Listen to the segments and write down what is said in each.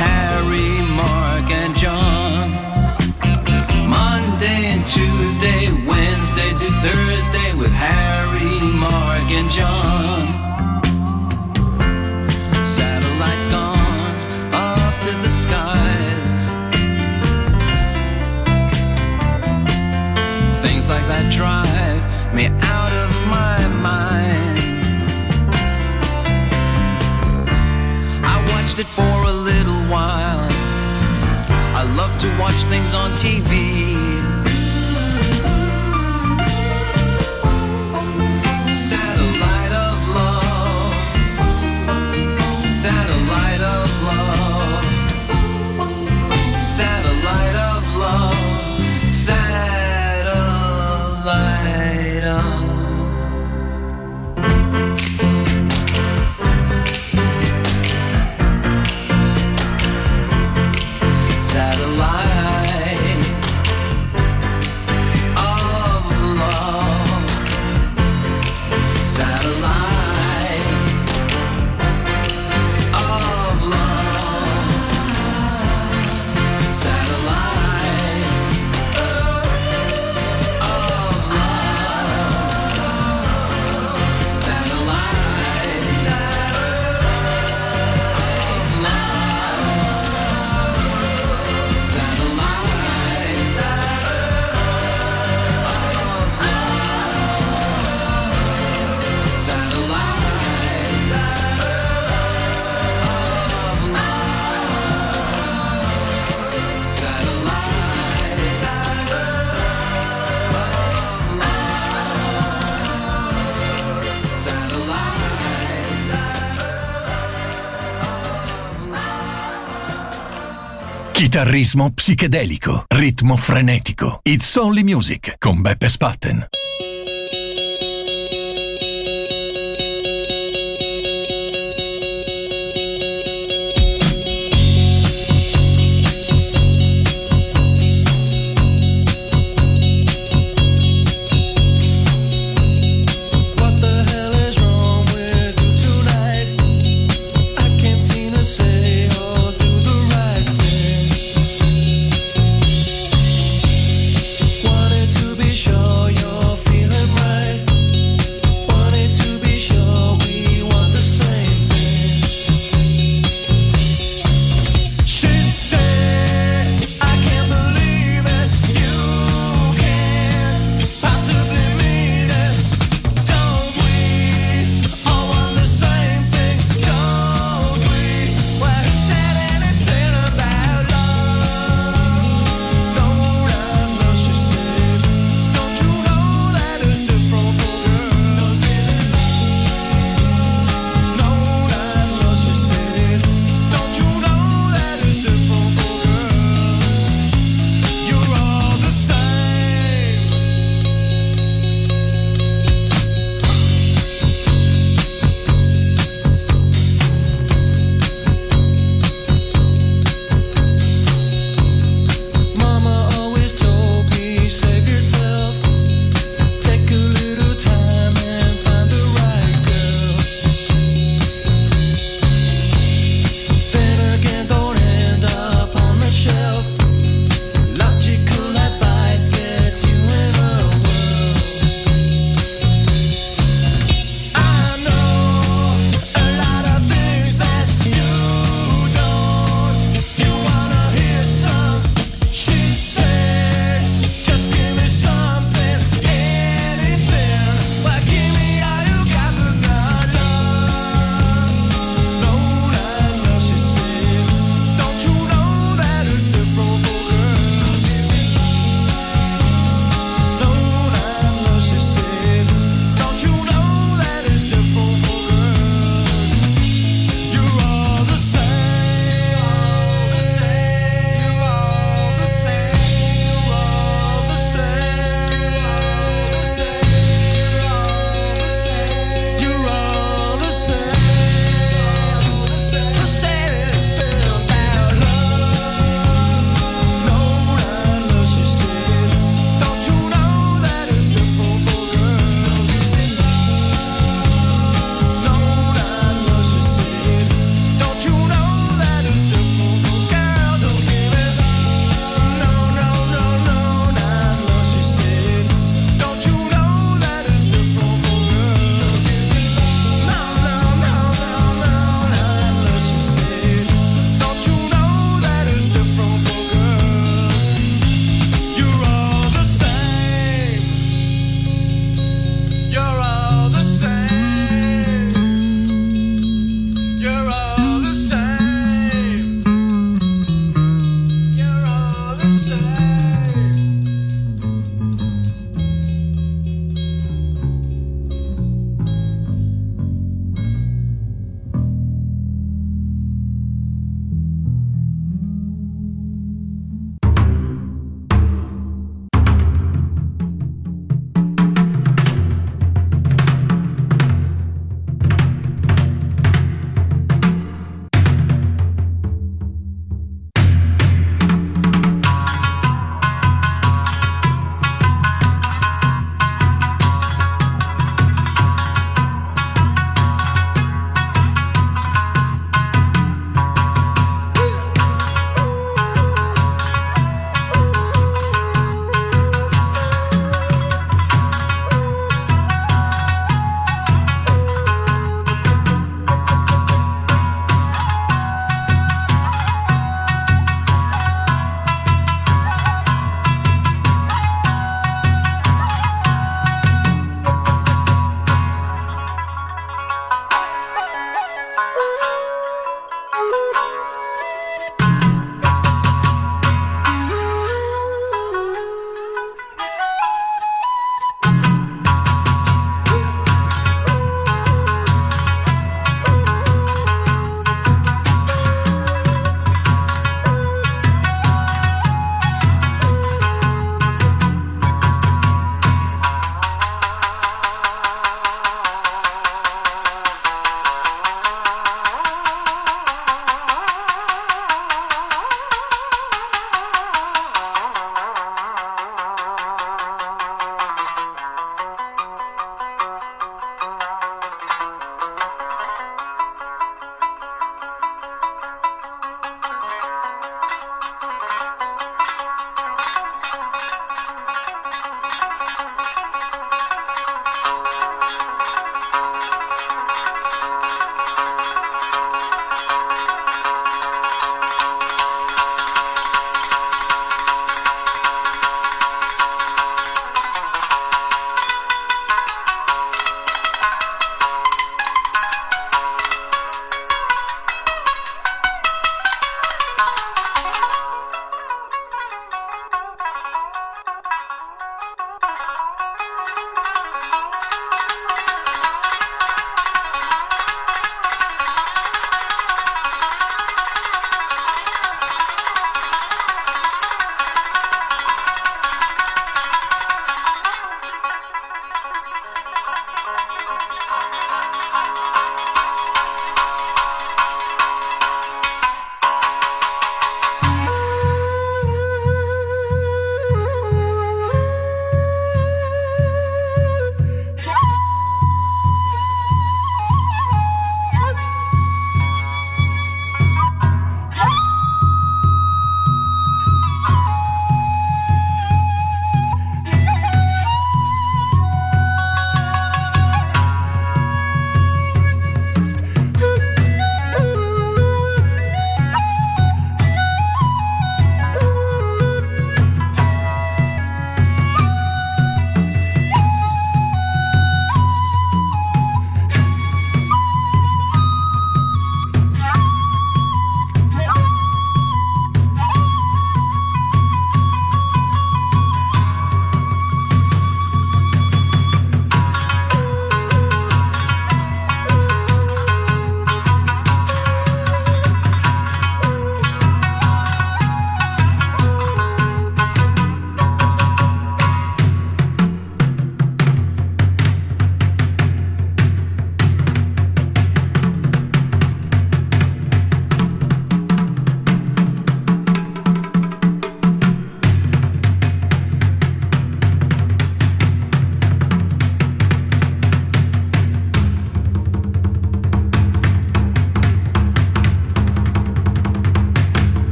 Harry. Carrismo psichedelico, ritmo frenetico. It's Only Music con Beppe Spatten.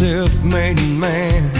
self-made man.